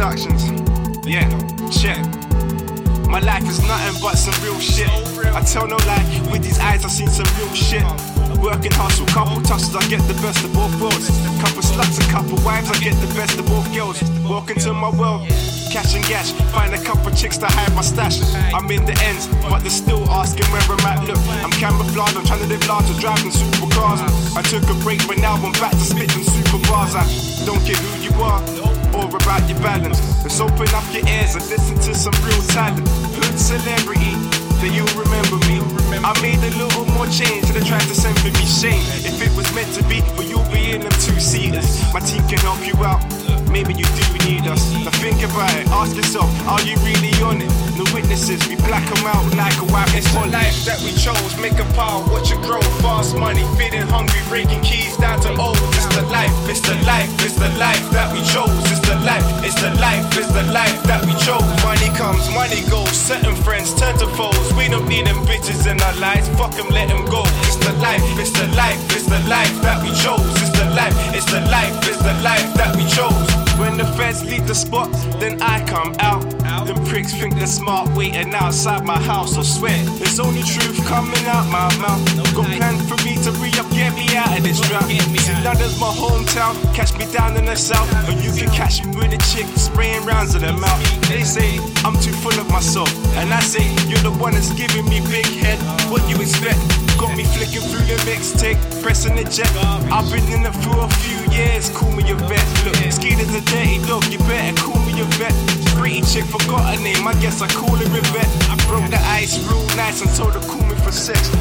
Productions. Yeah, check. My life is nothing but some real shit. I tell no lie, with these eyes I've seen some real shit. Working hustle, couple tussles, I get the best of both worlds. Couple sluts and couple wives, I get the best of both girls. Walk into my world, cash and gash. Find a couple chicks to hide my stash. I'm in the ends, but they're still asking where I'm at. Look, I'm camouflaged, I'm trying to live large, I'm driving supercars. I took a break, but now I'm back to spitting super bars. I don't care who you are about your balance. Let's open up your ears and listen to some real talent. Hood celebrity, then you'll remember me. I made a little more change and they tried to send for me shame. If it was meant to be, well, you'll be in them two seaters. My team can help you out. Maybe you do need us. Now think about it, ask yourself, are you really on it? No witnesses, we black them out like a white It's the life that we chose, make a pile, watch it grow. Fast money, feeding hungry, breaking keys down to old. It's the life, it's the life, it's that we chose. It's the life, it's the life, it's the life that we chose. Money comes, money goes, certain friends turn to foes. We don't need them bitches in our lives, fuck them, let them go. It's the life, it's the life, it's the life that we chose. It's the life, it's the life, it's the life that we chose. When the feds leave the spot, then I come out. Them pricks think they're smart waiting outside my house. I swear, there's only truth coming out my mouth. Got plans for me to London's my hometown. Catch me down in the south, or you can catch me with a chick spraying rounds in the mouth. They say I'm too full of myself, and I say you're the one that's giving me big head. What you expect? Got me flicking through the mixtape, pressing the jet. I've been in it for a few years. Call me a vet. Look, Skeeter's a dirty dog. You better call me a vet. Pretty chick, forgot her name. I guess I call her vet. I broke the ice real nice and told her call me for sex.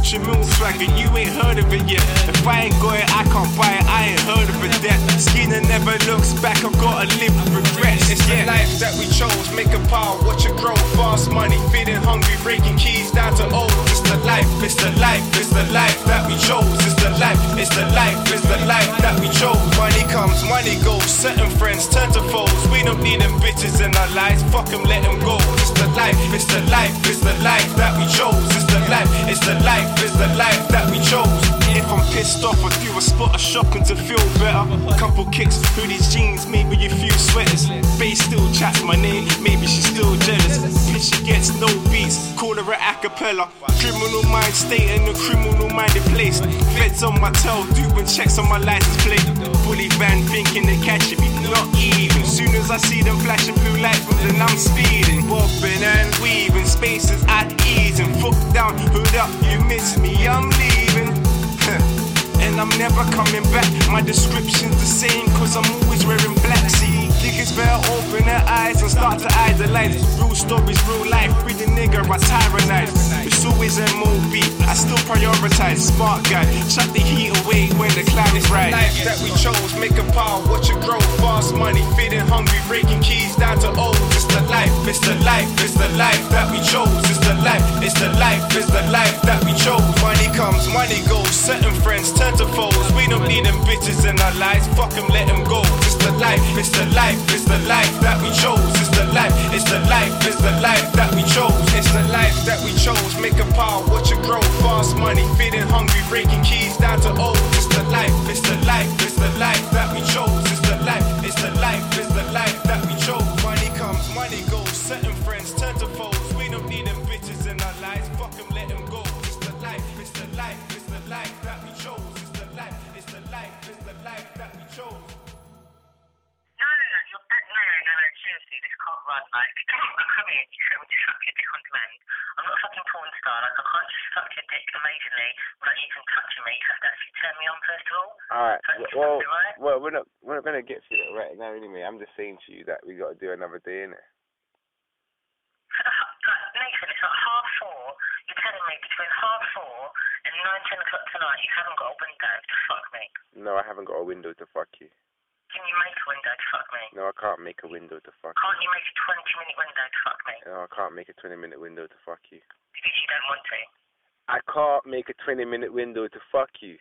Got that future moon swag you ain't heard of it yet. If I ain't got it, I can't buy it. I ain't heard of it yet. Skinner never looks back. I've gotta live with regrets. It's the life that we chose. Make a pile, watch it grow. Fast money, feeding hungry, breaking keys down to old. It's the life, it's the life, it's the life that we chose. It's the life, it's the life, it's the life that we chose. Money comes, money goes. Certain friends turn to foes. We don't need them bitches in our lives. Fuck them, let them go. It's the life, it's the life, it's the life that we chose. It's the life, it's the life, it's the life that we chose. If I'm pissed off, I do a spot of shopping to feel better. Couple kicks, hoodies, jeans, maybe a few sweaters. Bass still chats my name, maybe she's still jealous. Bitch, she gets no beats, call her a acapella. Criminal mind state in a criminal minded place. Feds on my tail, doing checks on my license plate. Bully van thinking they catch me, not even. Soon as I see them flashing blue lights, then I'm speeding. Bobbing and weaving, spaces at ease. And foot down, hood up, you miss me, I'm leaving. And I'm never coming back. My description's the same, cause I'm always wearing black. See, niggas better open their eyes and start to idolize. Real stories, real life. With the nigga, I tyrannize. It's always MOB, I still prioritize. Smart guy, shut the heat away when the cloud is right. Life that we chose, make a pile, watch it grow. Fast money, feeding hungry, breaking keys down to old. It's the life, it's the life, it's the life that we chose. It's the life, it's the life, it's the life that we chose. Money comes, money goes. Certain friends turn to foes. We don't need them bitches in our lives. Fuck them, let them go. It's the life, it's the life, it's the life that we chose. It's the life, it's the life, it's the life that we chose. It's the life that we chose. Make a pile, watch it grow. Fast money, feeding hungry, breaking keys down to old. It's the life, it's the seriously, this can't run. Like, come here, you should just suck your dick on demand. I'm not a fucking porn star. Like, I can't just suck your dick amazingly without you even touching me. You have to actually turn me on first of all. Alright, So well, right? well, we're not we're not gonna get through that right now anyway. I'm just saying to you that we got to do another day in it. For the, like, Nathan, it's like half four. You're telling me between half four and nine, ten o'clock tonight you haven't got a window to fuck me. No, I haven't got a window to fuck you. Can you make a window to fuck me? No, I can't make a window to fuck. Can't you make a 20 minute window to fuck me? No, I can't make a 20 minute window to fuck you. Because you don't want to. I can't make a 20 minute window to fuck you.